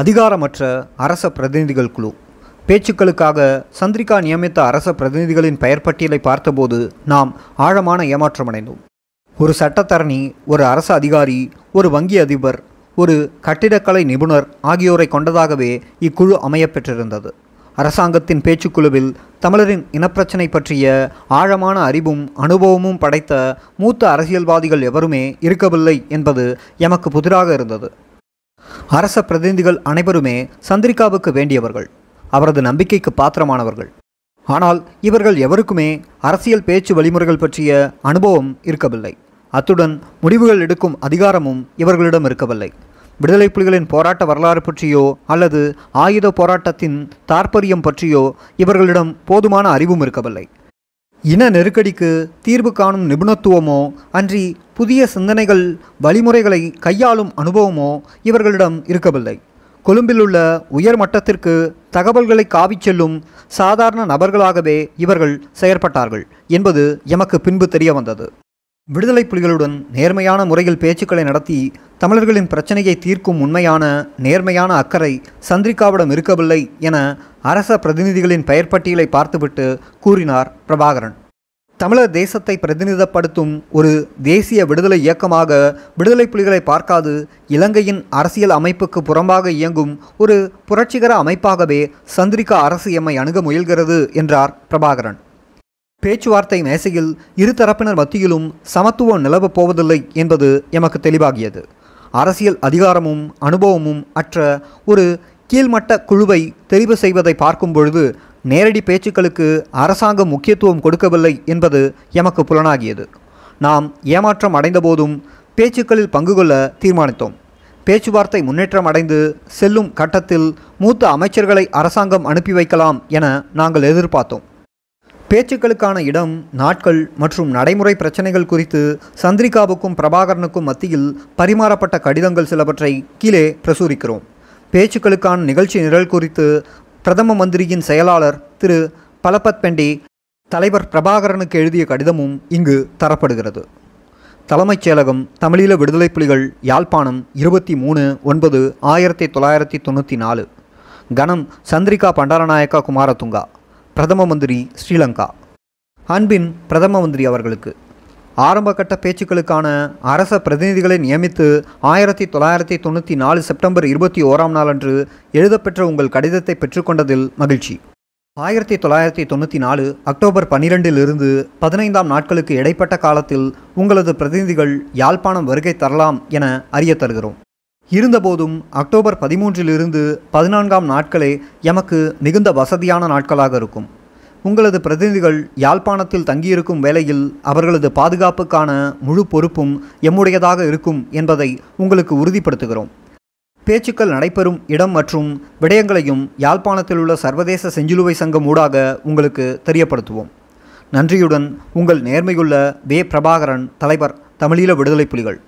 அதிகாரமற்ற அரச பிரதிநிதிகள் குழு. பேச்சுக்களுக்காக சந்திரிகா நியமித்த அரச பிரதிநிதிகளின் பெயர் பட்டியலை பார்த்தபோது நாம் ஆழமான ஏமாற்றமடைந்தோம். ஒரு சட்டத்தரணி ஒரு அரசு அதிகாரி ஒரு வங்கி அதிபர் ஒரு கட்டிடக்கலை நிபுணர் ஆகியோரை கொண்டதாகவே இக்குழு அமையப்பெற்றிருந்தது அரசாங்கத்தின் பேச்சுக்குழுவில் தமிழரின் இனப்பிரச்சினை பற்றிய ஆழமான அறிவும் அனுபவமும் படைத்த மூத்த அரசியல்வாதிகள் எவருமே இருக்கவில்லை என்பது எமக்கு புதிராக இருந்தது. அரச பிரதிநிதிகள் அனைவருமே சந்திரிகாவுக்கு வேண்டியவர்கள். அவரது நம்பிக்கைக்கு பாத்திரமானவர்கள். ஆனால் இவர்கள் எவருக்குமே அரசியல் பேச்சு வழிமுறைகள் பற்றிய அனுபவம் இருக்கவில்லை. அத்துடன் முடிவுகள் எடுக்கும் அதிகாரமும் இவர்களிடம் இருக்கவில்லை. விடுதலை புலிகளின் போராட்ட வரலாறு பற்றியோ அல்லது ஆயுத போராட்டத்தின் தாற்பரியம் பற்றியோ இவர்களிடம் போதுமான அறிவும் இருக்கவில்லை. இன நெருக்கடிக்கு தீர்வு காணும் நிபுணத்துவமோ அன்றி புதிய சிந்தனைகள் வழிமுறைகளை கையாளும் அனுபவமோ இவர்களிடம் இருக்கவில்லை. கொழும்பில் உள்ள உயர் மட்டத்திற்கு தகவல்களை காவிச் செல்லும் சாதாரண நபர்களாகவே இவர்கள் செயற்பட்டார்கள் என்பது எமக்கு பின்பு தெரிய வந்தது விடுதலை புலிகளுடன் நேர்மையான முறையில் பேச்சுக்களை நடத்தி தமிழர்களின் பிரச்சனையை தீர்க்கும் உண்மையான நேர்மையான அக்கறை சந்திரிகாவிடம் இருக்கவில்லை என அரச பிரதிநிதிகளின் பெயர் பட்டியலை பார்த்துவிட்டு கூறினார் பிரபாகரன். தமிழர் தேசத்தை பிரதிநிதப்படுத்தும் ஒரு தேசிய விடுதலை இயக்கமாக விடுதலை புலிகளை பார்க்காது இலங்கையின் அரசியல் அமைப்புக்கு புறம்பாக இயங்கும் ஒரு புரட்சிகர அமைப்பாகவே சந்திரிகா அரசு எம்மை அணுக முயல்கிறது என்றார் பிரபாகரன். பேச்சுவார்த்தை மேசையில் இரு தரப்பினர் மத்தியிலும் சமத்துவம் நிலவப் போவதில்லை என்பது எமக்கு தெளிவாகியது. அரசியல் அதிகாரமும் அனுபவமும் அற்ற ஒரு கீழ்மட்ட குழுவை தெரிவு செய்வதை பார்க்கும் பொழுது நேரடி பேச்சுக்களுக்கு அரசாங்கம் முக்கியத்துவம் கொடுக்கவில்லை என்பது எமக்கு புலனாகியது. நாம் ஏமாற்றம் அடைந்தபோதும் பேச்சுக்களில் பங்கு கொள்ள தீர்மானித்தோம். பேச்சுவார்த்தை முன்னேற்றம் அடைந்து செல்லும் கட்டத்தில் மூத்த அமைச்சர்களை அரசாங்கம் அனுப்பி வைக்கலாம் என நாங்கள் எதிர்பார்த்தோம். பேச்சுக்களுக்கான இடம் நாட்கள் மற்றும் நடைமுறை பிரச்சனைகள் குறித்து சந்திரிகாவுக்கும் பிரபாகரனுக்கும் மத்தியில் பரிமாறப்பட்ட கடிதங்கள் சிலவற்றை கீழே பிரசுரிக்கிறோம். பேச்சுக்களுக்கான நிகழ்ச்சி நிரல் குறித்து பிரதம மந்திரியின் செயலாளர் திரு. பலபத் பெண்டி தலைவர் பிரபாகரனுக்கு எழுதிய கடிதமும் இங்கு தரப்படுகிறது. தலைமைச் செயலகம் தமிழீழ விடுதலை புலிகள் யாழ்ப்பாணம் இருபத்தி மூணு ஒன்பது ஆயிரத்தி தொள்ளாயிரத்தி தொண்ணூற்றி நாலு. கணம் சந்திரிகா பண்டாரநாயக்கா குமாரதுங்கா பிரதம மந்திரி ஸ்ரீலங்கா. அன்பின் பிரதம மந்திரி அவர்களுக்கு ஆரம்பகட்ட பேச்சுக்களுக்கான அரச பிரதிநிதிகளை நியமித்து ஆயிரத்தி தொள்ளாயிரத்தி தொண்ணூற்றி நாலு செப்டம்பர் இருபத்தி ஓராம் நாளன்று எழுதப்பெற்ற உங்கள் கடிதத்தை பெற்றுக்கொண்டதில் மகிழ்ச்சி. ஆயிரத்தி தொள்ளாயிரத்தி தொண்ணூற்றி நாலு அக்டோபர் பன்னிரெண்டிலிருந்து பதினைந்தாம் நாட்களுக்கு இடைப்பட்ட காலத்தில் உங்களது பிரதிநிதிகள் யாழ்ப்பாணம் வருகை தரலாம் என அறிய தருகிறோம். இருந்தபோதும் அக்டோபர் பதிமூன்றிலிருந்து பதினான்காம் நாட்களே எமக்கு மிகுந்த வசதியான நாட்களாக இருக்கும். உங்களது பிரதிநிதிகள் யாழ்ப்பாணத்தில் தங்கியிருக்கும் வேளையில் அவர்களது பாதுகாப்புக்கான முழு பொறுப்பும் எம்முடையதாக இருக்கும் என்பதை உங்களுக்கு உறுதிப்படுத்துகிறோம். பேச்சுக்கள் நடைபெறும் இடம் மற்றும் விடயங்களையும் யாழ்ப்பாணத்தில் உள்ள சர்வதேச செஞ்சிலுவை சங்கம் ஊடாக உங்களுக்கு தெரியப்படுத்துவோம். நன்றியுடன் உங்கள் நேர்மையுள்ள வே. பிரபாகரன் தலைவர் தமிழீழ விடுதலை புலிகள்.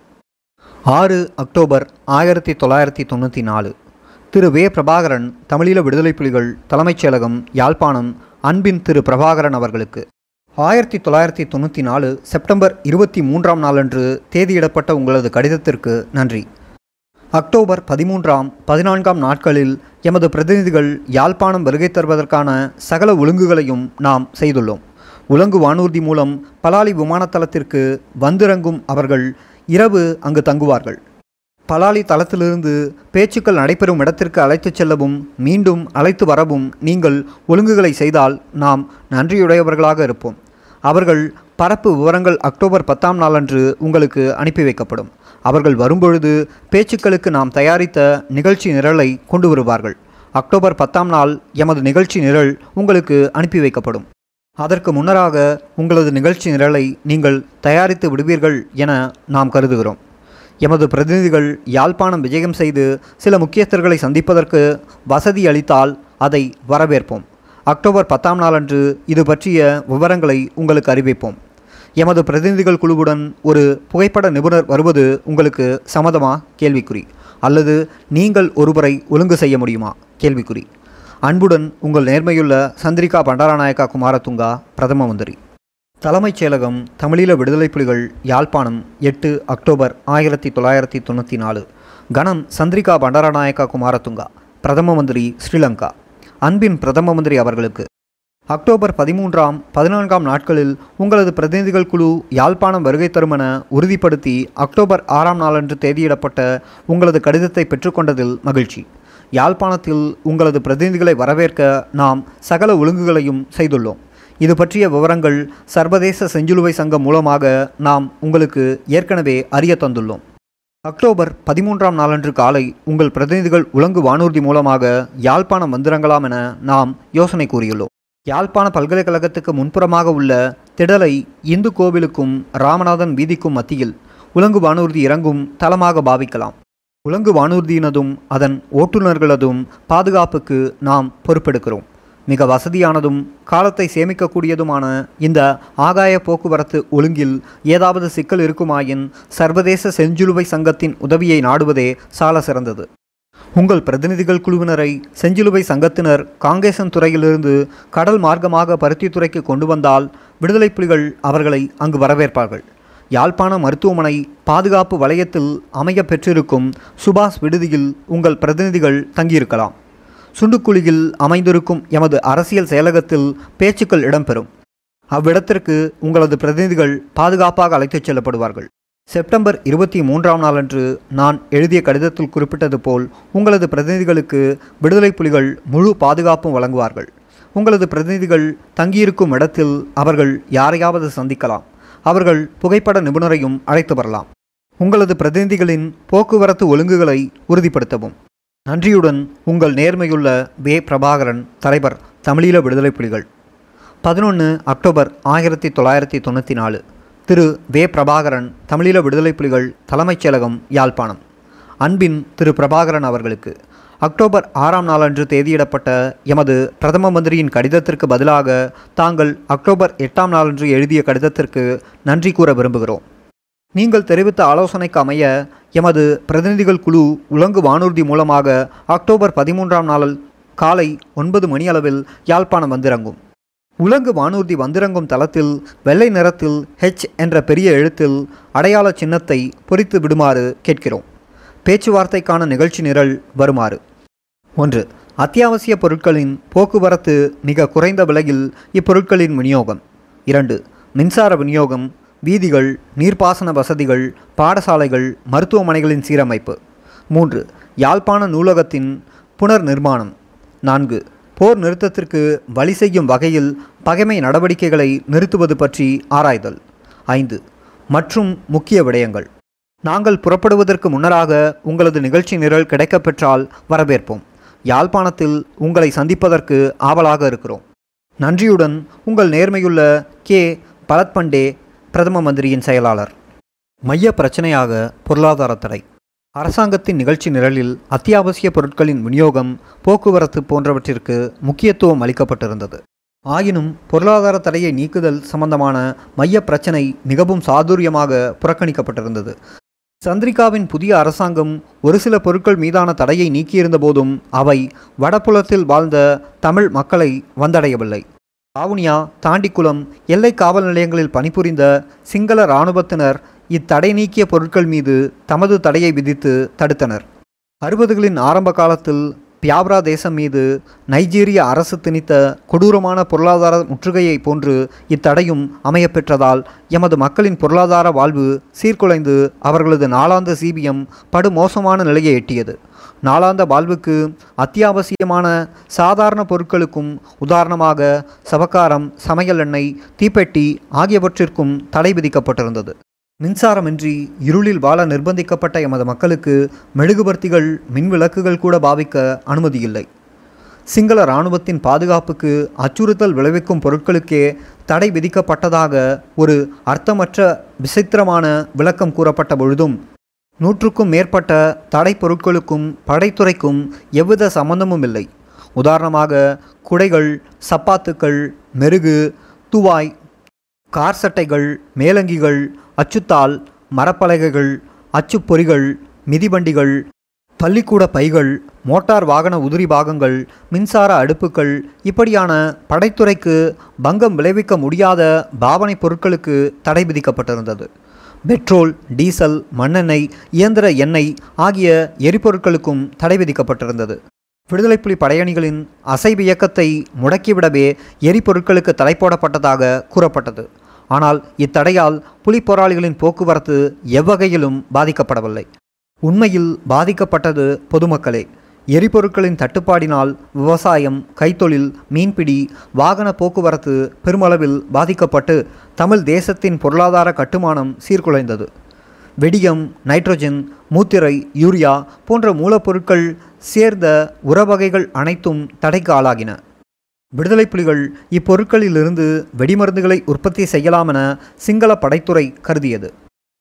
ஆறு அக்டோபர் ஆயிரத்தி தொள்ளாயிரத்தி தொண்ணூற்றி நாலு. திரு. வே. பிரபாகரன் தமிழீழ விடுதலை புலிகள் தலைமைச் செயலகம் யாழ்ப்பாணம் அன்பின் திரு பிரபாகரன் அவர்களுக்கு. ஆயிரத்தி தொள்ளாயிரத்தி தொண்ணூற்றி நாலு செப்டம்பர் இருபத்தி மூன்றாம் நாளன்று தேதியிடப்பட்ட உங்களது கடிதத்திற்கு நன்றி. அக்டோபர் பதிமூன்றாம் பதினான்காம் நாட்களில் எமது பிரதிநிதிகள் யாழ்ப்பாணம் வருகை தருவதற்கான சகல ஒழுங்குகளையும் நாம் செய்துள்ளோம். உலங்கு வானூர்தி மூலம் பலாலி விமானத்தளத்திற்கு வந்திறங்கும் அவர்கள் இரவு அங்கு தங்குவார்கள். பலாலி தளத்திலிருந்து பேச்சுக்கள் நடைபெறும் இடத்திற்கு அழைத்துச் செல்லவும் மீண்டும் அழைத்து வரவும் நீங்கள் ஒழுங்குகளை செய்தால் நாம் நன்றியுடையவர்களாக இருப்போம். அவர்கள் பரப்பு விவரங்கள் அக்டோபர் பத்தாம் நாளன்று உங்களுக்கு அனுப்பி வைக்கப்படும். அவர்கள் வரும்பொழுது பேச்சுக்களுக்கு நாம் தயாரித்த நிகழ்ச்சி நிரலை கொண்டு வருவார்கள். அக்டோபர் பத்தாம் நாள் எமது நிகழ்ச்சி நிரல் உங்களுக்கு அனுப்பி வைக்கப்படும். அதற்கு முன்னராக உங்களது நிகழ்ச்சி நிரலை நீங்கள் தயாரித்து விடுவீர்கள் என நாம் கருதுகிறோம். எமது பிரதிநிதிகள் யாழ்ப்பாணம் விஜயம் செய்து சில முக்கியஸ்தர்களை சந்திப்பதற்கு வசதி அளித்தால் அதை வரவேற்போம். அக்டோபர் பத்தாம் நாளன்று இது பற்றிய விவரங்களை உங்களுக்கு அறிவிப்போம். எமது பிரதிநிதிகள் குழுவுடன் ஒரு புகைப்பட நிபுணர் வருவது உங்களுக்கு சம்மதமா? கேள்விக்குறி. அல்லது நீங்கள் ஒருவரை ஒழுங்கு செய்ய முடியுமா? கேள்விக்குறி. அன்புடன் உங்கள் நேர்மையுள்ள சந்திரிகா பண்டாரநாயக்கா குமாரதுங்கா பிரதம மந்திரி. தலைமைச் செயலகம் தமிழீழ விடுதலை புலிகள் யாழ்ப்பாணம் எட்டு அக்டோபர் ஆயிரத்தி தொள்ளாயிரத்தி தொண்ணூற்றி நாலு. கணம் சந்திரிகா பண்டாரநாயக்கா குமாரதுங்கா பிரதம மந்திரி ஸ்ரீலங்கா. அன்பின் பிரதம மந்திரி அவர்களுக்கு. அக்டோபர் பதிமூன்றாம் பதினான்காம் நாட்களில் உங்களது பிரதிநிதிகள் குழு யாழ்ப்பாணம் வருகை தரும் என உறுதிப்படுத்தி அக்டோபர் ஆறாம் நாளன்று தேதியிடப்பட்ட உங்களது கடிதத்தை பெற்றுக்கொண்டதில் மகிழ்ச்சி. யாழ்ப்பாணத்தில் உங்களது பிரதிநிதிகளை வரவேற்க நாம் சகல ஒழுங்குகளையும் செய்துள்ளோம். இது பற்றிய விவரங்கள் சர்வதேச செஞ்சிலுவை சங்கம் மூலமாக நாம் உங்களுக்கு ஏற்கனவே அறிய தந்துள்ளோம். அக்டோபர் பதிமூன்றாம் நாளன்று காலை உங்கள் பிரதிநிதிகள் உலங்கு வானூர்தி மூலமாக யாழ்ப்பாணம் வந்திறங்கலாம் என நாம் யோசனை கூறியுள்ளோம். யாழ்ப்பாண பல்கலைக்கழகத்துக்கு முன்புறமாக உள்ள திடலை இந்து கோவிலுக்கும் ராமநாதன் வீதிக்கும் மத்தியில் உலங்கு வானூர்தி இறங்கும் தளமாக பாவிக்கலாம். உலங்கு வானூர்தியினதும் அதன் ஓட்டுநர்களதும் பாதுகாப்புக்கு நாம் பொறுப்பெடுக்கிறோம். மிக வசதியானதும் காலத்தை சேமிக்கக்கூடியதுமான இந்த ஆகாய போக்குவரத்து ஒழுங்கில் ஏதாவது சிக்கல் இருக்குமாயின் சர்வதேச செஞ்சிலுவை சங்கத்தின் உதவியை நாடுவதே சால சிறந்தது. உங்கள் பிரதிநிதிகள் குழுவினரை செஞ்சிலுவை சங்கத்தினர் காங்கேசன் துறையிலிருந்து கடல் மார்க்கமாக பருத்தித்துறைக்கு கொண்டு வந்தால் விடுதலை புலிகள் அவர்களை அங்கு வரவேற்பார்கள். யாழ்ப்பாண மருத்துவமனை பாதுகாப்பு வலயத்தில் அமைய பெற்றிருக்கும் சுபாஷ் விடுதியில் உங்கள் பிரதிநிதிகள் தங்கியிருக்கலாம். சுண்டுக்குழியில் அமைந்திருக்கும் எமது அரசியல் செயலகத்தில் பேச்சுக்கள் இடம்பெறும். அவ்விடத்திற்கு உங்களது பிரதிநிதிகள் பாதுகாப்பாக அழைத்துச் செல்லப்படுவார்கள். செப்டம்பர் இருபத்தி மூன்றாம் நாளன்று நான் எழுதிய கடிதத்தில் குறிப்பிட்டது போல் உங்களது பிரதிநிதிகளுக்கு விடுதலை புலிகள் முழு பாதுகாப்பும் வழங்குவார்கள். உங்களது பிரதிநிதிகள் தங்கியிருக்கும் இடத்தில் அவர்கள் யாரையாவது சந்திக்கலாம். அவர்கள் புகைப்பட நிபுணரையும் அழைத்து வரலாம். உங்களது பிரதிநிதிகளின் போக்குவரத்து ஒழுங்குகளை உறுதிப்படுத்தவும். நன்றியுடன் உங்கள் நேர்மையுள்ள வே. பிரபாகரன் தலைவர் தமிழீழ விடுதலை புலிகள். பதினொன்று அக்டோபர் ஆயிரத்தி தொள்ளாயிரத்தி தொண்ணூற்றி நாலு திரு. வே. பிரபாகரன் தமிழீழ விடுதலை புலிகள் தலைமைச் செயலகம் யாழ்ப்பாணம். அன்பின் திரு. பிரபாகரன் அவர்களுக்கு அக்டோபர் ஆறாம் நாளன்று தேதியிடப்பட்ட எமது பிரதம மந்திரியின் கடிதத்திற்கு பதிலாக தாங்கள் அக்டோபர் எட்டாம் நாளன்று எழுதிய கடிதத்திற்கு நன்றி கூற விரும்புகிறோம். நீங்கள் தெரிவித்த ஆலோசனைக்கு அமைய எமது பிரதிநிதிகள் குழு உலங்கு வானூர்தி மூலமாக அக்டோபர் பதிமூன்றாம் நாள் காலை ஒன்பது மணியளவில் யாழ்ப்பாணம் வந்திறங்கும். உலங்கு வானூர்தி வந்திறங்கும் தளத்தில் வெள்ளை நிறத்தில் ஹெச் என்ற பெரிய எழுத்தில் அடையாள சின்னத்தை பொறித்து விடுமாறு கேட்கிறோம். பேச்சுவார்த்தைக்கான நிகழ்ச்சி நிரல் வருமாறு. ஒன்று அத்தியாவசிய பொருட்களின் போக்குவரத்து மிக குறைந்த விலையில் இப்பொருட்களின் விநியோகம். இரண்டு மின்சார விநியோகம் வீதிகள் நீர்ப்பாசன வசதிகள் பாடசாலைகள் மருத்துவமனைகளின் சீரமைப்பு. மூன்று யாழ்ப்பாண நூலகத்தின் புனர் நிர்மாணம் நான்கு போர் நிறுத்தத்திற்கு வழி செய்யும் வகையில் பகைமை நடவடிக்கைகளை நிறுத்துவது பற்றி ஆராய்தல். ஐந்து மற்றும் முக்கிய விடயங்கள். நாங்கள் புறப்படுவதற்கு முன்னராக உங்களது நிகழ்ச்சி நிரல் கிடைக்கப்பெற்றால் வரவேற்போம். யாழ்ப்பாணத்தில் உங்களை சந்திப்பதற்கு ஆவலாக இருக்கிறோம். நன்றியுடன் உங்கள் நேர்மையுள்ள கே. பலத்பண்டே பிரதம மந்திரியின் செயலாளர். மைய பிரச்சனையாக பொருளாதார தடை. அரசாங்கத்தின் நிகழ்ச்சி நிரலில் அத்தியாவசிய பொருட்களின் விநியோகம் போக்குவரத்து போன்றவற்றிற்கு முக்கியத்துவம் அளிக்கப்பட்டிருந்தது. ஆயினும் பொருளாதார தடையை நீக்குதல் சம்பந்தமான மைய பிரச்சனை மிகவும் சாதுரியமாக புறக்கணிக்கப்பட்டிருந்தது. சந்திரிகாவின் புதிய அரசாங்கம் ஒரு சில பொருட்கள் மீதான தடையை நீக்கியிருந்த போதும் அவை வடபுலத்தில் வாழ்ந்த தமிழ் மக்களை வந்தடையவில்லை. ஆவுனியா தாண்டிக்குளம் எல்லை காவல் நிலையங்களில் பணிபுரிந்த சிங்கள இராணுவத்தினர் இத்தடை நீக்கிய பொருட்கள் மீது தமது தடையை விதித்து தடுத்தனர். அறுபதுகளின் ஆரம்ப காலத்தில் பியாப்ரா தேசம் மீது நைஜீரிய அரசு திணித்த கொடூரமான பொருளாதார முற்றுகையை போன்று இத்தடையும் அமையப்பெற்றதால் எமது மக்களின் பொருளாதார வாழ்வு சீர்குலைந்து அவர்களது நாளாந்த சிபிஎம் படுமோசமான நிலையை எட்டியது. நாளாந்த வாழ்வுக்கு அத்தியாவசியமான சாதாரண பொருட்களுக்கும் உதாரணமாக சவக்காரம் சமையல் எண்ணெய் தீப்பெட்டி ஆகியவற்றிற்கும் தடை விதிக்கப்பட்டிருந்தது. மின்சாரமின்றி இருளில் வாழ நிர்பந்திக்கப்பட்ட எமது மக்களுக்கு மெழுகுபர்த்திகள் மின்விளக்குகள் கூட பாவிக்க அனுமதியில்லை. சிங்கள இராணுவத்தின் பாதுகாப்புக்கு அச்சுறுத்தல் விளைவிக்கும் பொருட்களுக்கே தடை விதிக்கப்பட்டதாக ஒரு அர்த்தமற்ற விசித்திரமான விளக்கம் கூறப்பட்ட பொழுதும் நூற்றுக்கும் மேற்பட்ட தடை பொருட்களுக்கும் படைத்துறைக்கும் எவ்வித சம்பந்தமும் இல்லை. உதாரணமாக குடைகள் சப்பாத்துக்கள் மெருகு துவாய் கார் சட்டைகள் மேலங்கிகள் அச்சுத்தாள் மரப்பலகைகள் அச்சுப்பொறிகள் மிதிவண்டிகள் பள்ளிக்கூட பைகள் மோட்டார் வாகன உதிரி பாகங்கள் மின்சார அடுப்புகள் இப்படியான படைத்துறைக்கு பங்கம் விளைவிக்க முடியாத பாவனை பொருட்களுக்கு தடை விதிக்கப்பட்டிருந்தது. பெட்ரோல் டீசல் மண்ணெண்ணெய் இயந்திர எண்ணெய் ஆகிய எரிபொருட்களுக்கும் தடை விதிக்கப்பட்டிருந்தது. விடுதலை புலி படையணிகளின் அசைவு இயக்கத்தை முடக்கிவிடவே எரிபொருட்களுக்கு தடை போடப்பட்டதாக கூறப்பட்டது. ஆனால் இத்தடையால் புலி போராளிகளின் போக்குவரத்து எவ்வகையிலும் பாதிக்கப்படவில்லை. உண்மையில் பாதிக்கப்பட்டது பொதுமக்களே. எரிபொருட்களின் தட்டுப்பாடினால் விவசாயம் கைத்தொழில் மீன்பிடி வாகன போக்குவரத்து பெருமளவில் பாதிக்கப்பட்டு தமிழ் தேசத்தின் பொருளாதார கட்டுமானம் சீர்குலைந்தது. வெடியம் நைட்ரஜன் மூத்திரை யூரியா போன்ற மூலப்பொருட்கள் சேர்ந்த உரவகைகள் அனைத்தும் தடைக்கு ஆளாகின. விடுதலை புலிகள் இப்பொருட்களிலிருந்து வெடிமருந்துகளை உற்பத்தி செய்யலாமென சிங்கள படைத்துறை கருதியது.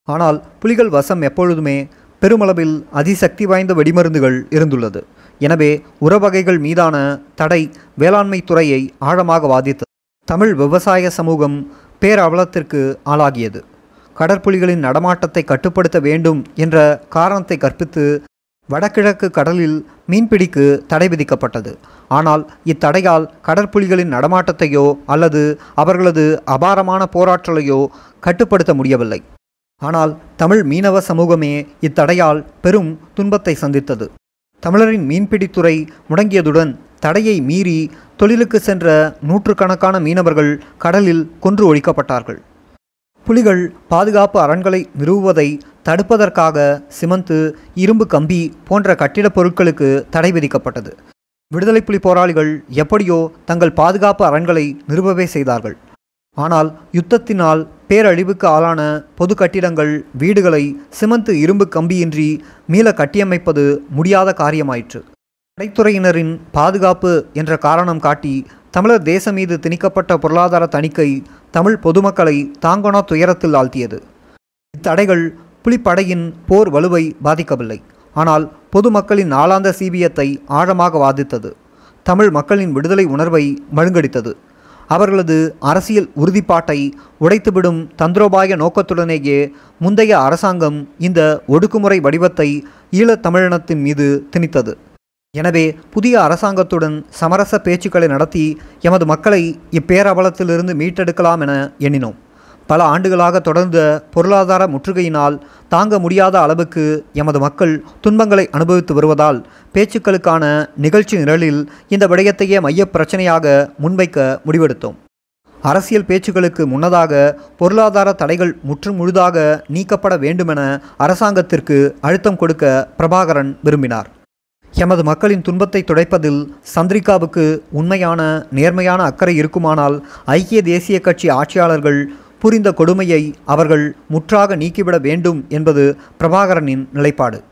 ஆனால் புலிகள் வசம் எப்பொழுதுமே பெருமளவில் அதிசக்தி வாய்ந்த வெடிமருந்துகள் இருந்துள்ளது. எனவே உரவகைகள் மீதான தடை வேளாண்மை துறையை ஆழமாக பாதித்தது தமிழ் விவசாய சமூகம் பேரவலத்திற்கு ஆளாகியது. கடற்புலிகளின் நடமாட்டத்தை கட்டுப்படுத்த வேண்டும் என்ற காரணத்தை கற்பித்து வடகிழக்கு கடலில் மீன்பிடிக்கு தடை விதிக்கப்பட்டது. ஆனால் இத்தடையால் கடற்புலிகளின் நடமாட்டத்தையோ அல்லது அவர்களது அபாரமான போராற்றலையோ கட்டுப்படுத்த முடியவில்லை. ஆனால் தமிழ் மீனவ சமூகமே இத்தடையால் பெரும் துன்பத்தை சந்தித்தது. தமிழரின் மீன்பிடித்துறை முடங்கியதுடன் தடையை மீறி தொழிலுக்கு சென்ற நூற்றுக்கணக்கான மீனவர்கள் கடலில் கொன்று ஒழிக்கப்பட்டார்கள். புலிகள் பாதுகாப்பு அரண்களை நிறுவுவதை தடுப்பதற்காக சிமந்து இரும்பு கம்பி போன்ற கட்டிடப் பொருட்களுக்கு தடை விதிக்கப்பட்டது. விடுதலை புலி போராளிகள் எப்படியோ தங்கள் பாதுகாப்பு அரண்களை நிறுவவே செய்தார்கள். ஆனால் யுத்தத்தினால் பேரழிவுக்கு ஆளான பொது கட்டிடங்கள் வீடுகளை சிமந்து இரும்பு கம்பியின்றி மீள கட்டியமைப்பது முடியாத காரியமாயிற்று. படைத்துறையினரின் பாதுகாப்பு என்ற காரணம் காட்டி தமிழர் தேசம் மீது திணிக்கப்பட்ட பொருளாதார தணிக்கை தமிழ் பொதுமக்களை தாங்கொணா துயரத்தில் ஆழ்த்தியது. இத்தடைகள் புலிப்படையின் போர் வலுவை பாதிக்கவில்லை. ஆனால் பொதுமக்களின் நாளாந்த சீபியத்தை ஆழமாக வாதித்தது. தமிழ் மக்களின் விடுதலை உணர்வை மழுங்கடித்தது. அவர்களது அரசியல் உறுதிப்பாட்டை உடைத்துவிடும் தந்திரோபாய நோக்கத்துடனேயே முந்தைய அரசாங்கம் இந்த ஒடுக்குமுறை வடிவத்தை ஈழத் தமிழினத்தின் மீது திணித்தது. எனவே புதிய அரசாங்கத்துடன் சமரச பேச்சுக்களை நடத்தி எமது மக்களை இப்பேரபலத்திலிருந்து மீட்டெடுக்கலாம் என எண்ணினோம். பல ஆண்டுகளாக தொடர்ந்த பொருளாதார முற்றுகையினால் தாங்க முடியாத அளவுக்கு எமது மக்கள் துன்பங்களை அனுபவித்து வருவதால் பேச்சுக்களுக்கான நிகழ்ச்சி நிரலில் இந்த விடயத்தையே மையப் பிரச்சனையாக முன்வைக்க முடிவெடுத்தோம். அரசியல் பேச்சுக்களுக்கு முன்னதாக பொருளாதார தடைகள் முற்றுமுழுதாக நீக்கப்பட வேண்டுமென அரசாங்கத்திற்கு அழுத்தம் கொடுக்க பிரபாகரன் விரும்பினார். எமது மக்களின் துன்பத்தை துடைப்பதில் சந்திரிகாவுக்கு உண்மையான நேர்மையான அக்கறை இருக்குமானால் ஐக்கிய தேசிய கட்சி ஆட்சியாளர்கள் புரிந்த கொடுமையை அவர்கள் முற்றாக நீக்கிவிட வேண்டும் என்பது பிரபாகரனின் நிலைப்பாடு.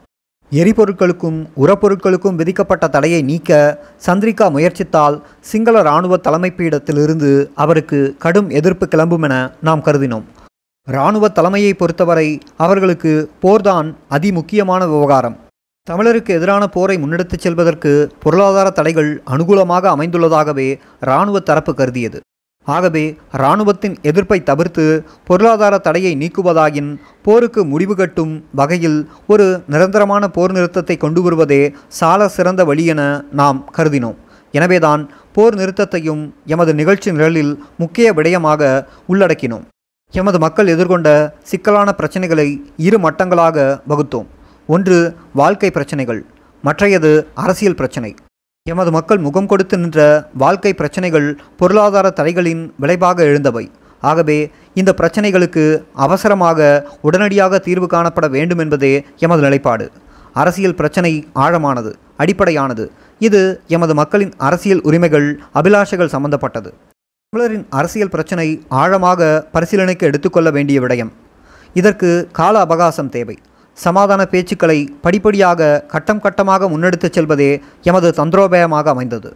எரிபொருட்களுக்கும் உரப்பொருட்களுக்கும் விதிக்கப்பட்ட தடையை நீக்க சந்திரிகா முயற்சித்தால் சிங்கள இராணுவ தலைமைப்பீடத்திலிருந்து அவருக்கு கடும் எதிர்ப்பு கிளம்பும் என நாம் கருதினோம். இராணுவ தலைமையை பொறுத்தவரை அவர்களுக்கு போர்தான் அதிமுக்கியமான விவகாரம். தமிழருக்கு எதிரான போரை முன்னெடுத்துச் செல்வதற்கு பொருளாதார தடைகள் அனுகூலமாக அமைந்துள்ளதாகவே இராணுவ தரப்பு கருதியது. ஆகவே இராணுவத்தின் எதிர்ப்பை தவிர்த்து பொருளாதார தடையை நீக்குவதாயின் போருக்கு முடிவு கட்டும் வகையில் ஒரு நிரந்தரமான போர் நிறுத்தத்தை கொண்டு வருவதே சால சிறந்த வழி என நாம் கருதினோம். எனவேதான் போர் நிறுத்தத்தையும் எமது நிகழ்ச்சி நிரலில் முக்கிய விடயமாக உள்ளடக்கினோம். எமது மக்கள் எதிர்கொண்ட சிக்கலான பிரச்சனைகளை இரு மட்டங்களாக வகுத்தோம். ஒன்று வாழ்க்கை பிரச்சனைகள். மற்றையது அரசியல் பிரச்சனை. எமது மக்கள் முகம் கொடுத்து நின்ற வாழ்க்கை பிரச்சனைகள் பொருளாதார தடைகளின் விளைவாக எழுந்தவை. ஆகவே இந்த பிரச்சனைகளுக்கு அவசரமாக உடனடியாக தீர்வு காணப்பட வேண்டும் என்பதே எமது நிலைப்பாடு. அரசியல் பிரச்சனை ஆழமானது அடிப்படையானது. இது எமது மக்களின் அரசியல் உரிமைகள் அபிலாஷைகள் சம்பந்தப்பட்டது. தமிழரின் அரசியல் பிரச்சனை ஆழமாக பரிசீலனைக்கு எடுத்துக்கொள்ள வேண்டிய விடயம். இதற்கு கால அவகாசம் தேவை. சமாதான பேச்சுக்களை படிப்படியாக கட்டம் கட்டமாக முன்னெடுத்துச் செல்வதே எமது தந்திரோபாயமாக அமைந்தது.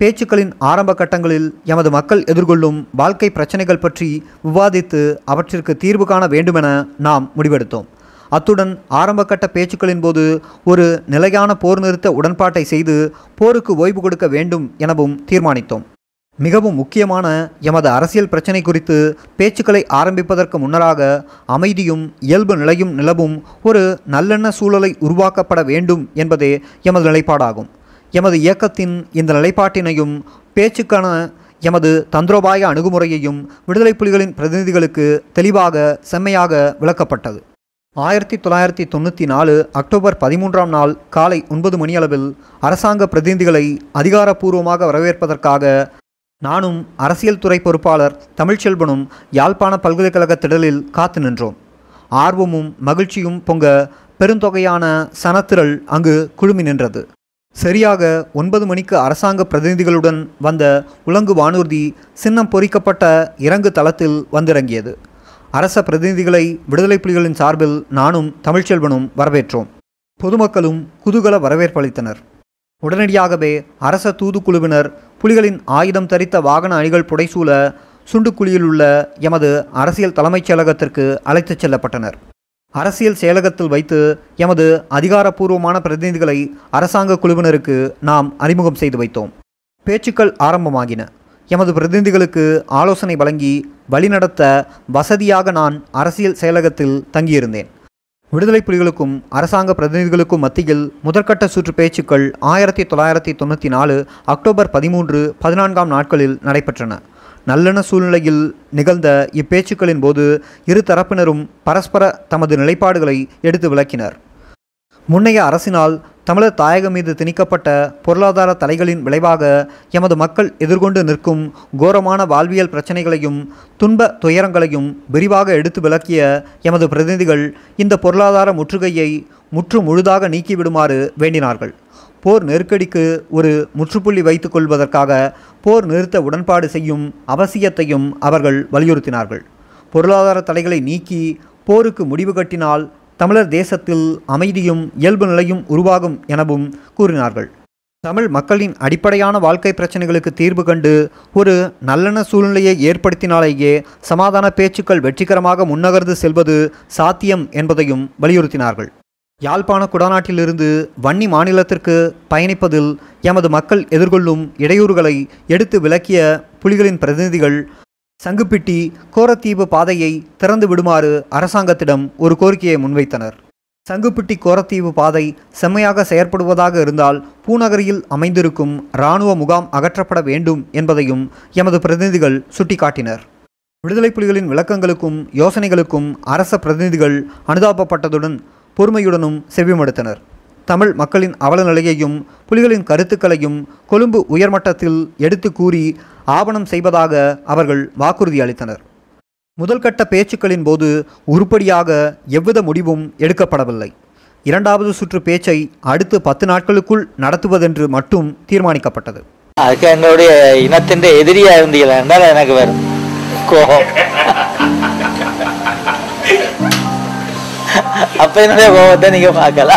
பேச்சுக்களின் ஆரம்ப கட்டங்களில் எமது மக்கள் எதிர்கொள்ளும் வாழ்க்கை பிரச்சனைகள் பற்றி விவாதித்து அவற்றிற்கு தீர்வு காண வேண்டுமென நாம் முடிவெடுத்தோம். அத்துடன் ஆரம்பகட்ட பேச்சுக்களின் போது ஒரு நிலையான போர் நிறுத்த உடன்பாட்டை செய்து போருக்கு ஓய்வு கொடுக்க வேண்டும் எனவும் தீர்மானித்தோம். மிகவும் முக்கியமான எமது அரசியல் பிரச்சனை குறித்து பேச்சுக்களை ஆரம்பிப்பதற்கு முன்னராக அமைதியும் இயல்பு நிலையும் நிலவும் ஒரு நல்லெண்ண சூழலை உருவாக்கப்பட வேண்டும் என்பதே எமது நிலைப்பாடாகும். எமது இயக்கத்தின் இந்த நிலைப்பாட்டினையும் பேச்சுக்கான எமது தந்திரோபாய அணுகுமுறையையும் விடுதலை புலிகளின் பிரதிநிதிகளுக்கு தெளிவாக செம்மையாக விளக்கப்பட்டது. ஆயிரத்தி தொள்ளாயிரத்தி தொண்ணூற்றி நாலு அக்டோபர் பதிமூன்றாம் நாள் காலை ஒன்பது மணியளவில் அரசாங்க பிரதிநிதிகளை அதிகாரப்பூர்வமாக வரவேற்பதற்காக நானும் அரசியல் துறை பொறுப்பாளர் தமிழ்ச்செல்வனும் யாழ்ப்பாண பல்கலைக்கழக திடலில் காத்து நின்றோம். ஆர்வமும் மகிழ்ச்சியும் பொங்க பெருந்தொகையான சனத்திரள் அங்கு குழுமி நின்றது. சரியாக ஒன்பது மணிக்கு அரசாங்க பிரதிநிதிகளுடன் வந்த உலங்கு வானூர்தி சின்னம் பொறிக்கப்பட்ட இறங்கு தளத்தில் வந்திறங்கியது. அரச பிரதிநிதிகளை விடுதலை புலிகளின் சார்பில் நானும் தமிழ்ச்செல்வனும் வரவேற்றோம். பொதுமக்களும் குதூகல வரவேற்பளித்தனர் உடனடியாகவே அரச தூதுக்குழுவினர் புலிகளின் ஆயுதம் தரித்த வாகன அணிகள் புடைசூழ சுண்டுக்குழியில் உள்ள எமது அரசியல் தலைமைச் செயலகத்திற்கு அழைத்துச் செல்லப்பட்டனர். அரசியல் செயலகத்தில் வைத்து எமது அதிகாரப்பூர்வமான பிரதிநிதிகளை அரசாங்க குழுவினருக்கு நாம் அறிமுகம் செய்து வைத்தோம். பேச்சுக்கள் ஆரம்பமாகின. எமது பிரதிநிதிகளுக்கு ஆலோசனை வழங்கி வழிநடத்த வசதியாக நான் அரசியல் செயலகத்தில் தங்கியிருந்தேன். விடுதலை புலிகளுக்கும் அரசாங்க பிரதிநிதிகளுக்கும் மத்தியில் முதற்கட்ட சுற்று பேச்சுக்கள் ஆயிரத்தி தொள்ளாயிரத்தி தொண்ணூற்றி நாலு அக்டோபர் பதிமூன்று பதினான்காம் நாட்களில் நடைபெற்றன. நல்லெண்ண சூழ்நிலையில் நிகழ்ந்த இப்பேச்சுக்களின் போது இரு தரப்பினரும் பரஸ்பர தமது நிலைப்பாடுகளை எடுத்து விளக்கினர். முன்னைய அரசினால் தமிழர் தாயகம் மீது திணிக்கப்பட்ட பொருளாதார தலைகளின் விளைவாக எமது மக்கள் எதிர்கொண்டு நிற்கும் கோரமான வாழ்வியல் பிரச்சனைகளையும் துன்ப துயரங்களையும் விரிவாக எடுத்து விளக்கிய எமது பிரதிநிதிகள் இந்த பொருளாதார முற்றுகையை முற்று முழுதாக நீக்கிவிடுமாறு வேண்டினார்கள். போர் நெருக்கடிக்கு ஒரு முற்றுப்புள்ளி வைத்துக் கொள்வதற்காக போர் நிறுத்த உடன்பாடு செய்யும் அவசியத்தையும் அவர்கள் வலியுறுத்தினார்கள். பொருளாதார தடைகளை நீக்கி போருக்கு முடிவு கட்டினால் தமிழர் தேசத்தில் அமைதியும் இயல்பு நிலையும் உருவாகும் எனவும் கூறினார்கள். தமிழ் மக்களின் அடிப்படையான வாழ்க்கை பிரச்சனைகளுக்கு தீர்வு கண்டு ஒரு நல்லெண்ண சூழ்நிலையை ஏற்படுத்தினாலேயே சமாதான பேச்சுக்கள் வெற்றிகரமாக முன்னகர்ந்து செல்வது சாத்தியம் என்பதையும் வலியுறுத்தினார்கள். யாழ்ப்பாண குடாநாட்டிலிருந்து வன்னி மாநிலத்திற்கு பயணிப்பதில் எமது மக்கள் எதிர்கொள்ளும் இடையூறுகளை எடுத்து விளக்கிய புலிகளின் பிரதிநிதிகள் சங்குப்பிட்டி கோரத்தீவு பாதையை திறந்து விடுமாறு அரசாங்கத்திடம் ஒரு கோரிக்கையை முன்வைத்தனர். சங்குப்பிட்டி கோரத்தீவு பாதை செம்மையாக செயற்படுவதாக இருந்தால் பூநகரியில் அமைந்திருக்கும் இராணுவ முகாம் அகற்றப்பட வேண்டும் என்பதையும் எமது பிரதிநிதிகள் சுட்டிக்காட்டினர். விடுதலை புலிகளின் விளக்கங்களுக்கும் யோசனைகளுக்கும் அரச பிரதிநிதிகள் அனுதாபப்பட்டதுடன் பொறுமையுடனும் செவிமடுத்தனர். தமிழ் மக்களின் அவல நிலையையும் புலிகளின் கருத்துக்களையும் கொழும்பு உயர்மட்டத்தில் எடுத்து கூறி ஆவணம் செய்வதாக அவர்கள் வாக்குறுதி அளித்தனர். முதல்கட்ட பேச்சுக்களின் போது உருப்படியாக எவ்வித முடிவும் எடுக்கப்படவில்லை. இரண்டாவது சுற்று பேச்சை அடுத்து பத்து நாட்களுக்குள் நடத்துவதென்று மட்டும் தீர்மானிக்கப்பட்டது. அதுக்கு எங்களுடைய இனத்தின் எதிரியா இருந்தீங்களா என்றால் எனக்கு வேறு கோபம். ಅಪ್ಪ ಏನಂದ್ರೆ ಹೋದ ನಿಮಗೆ ಆಗಲ್ಲ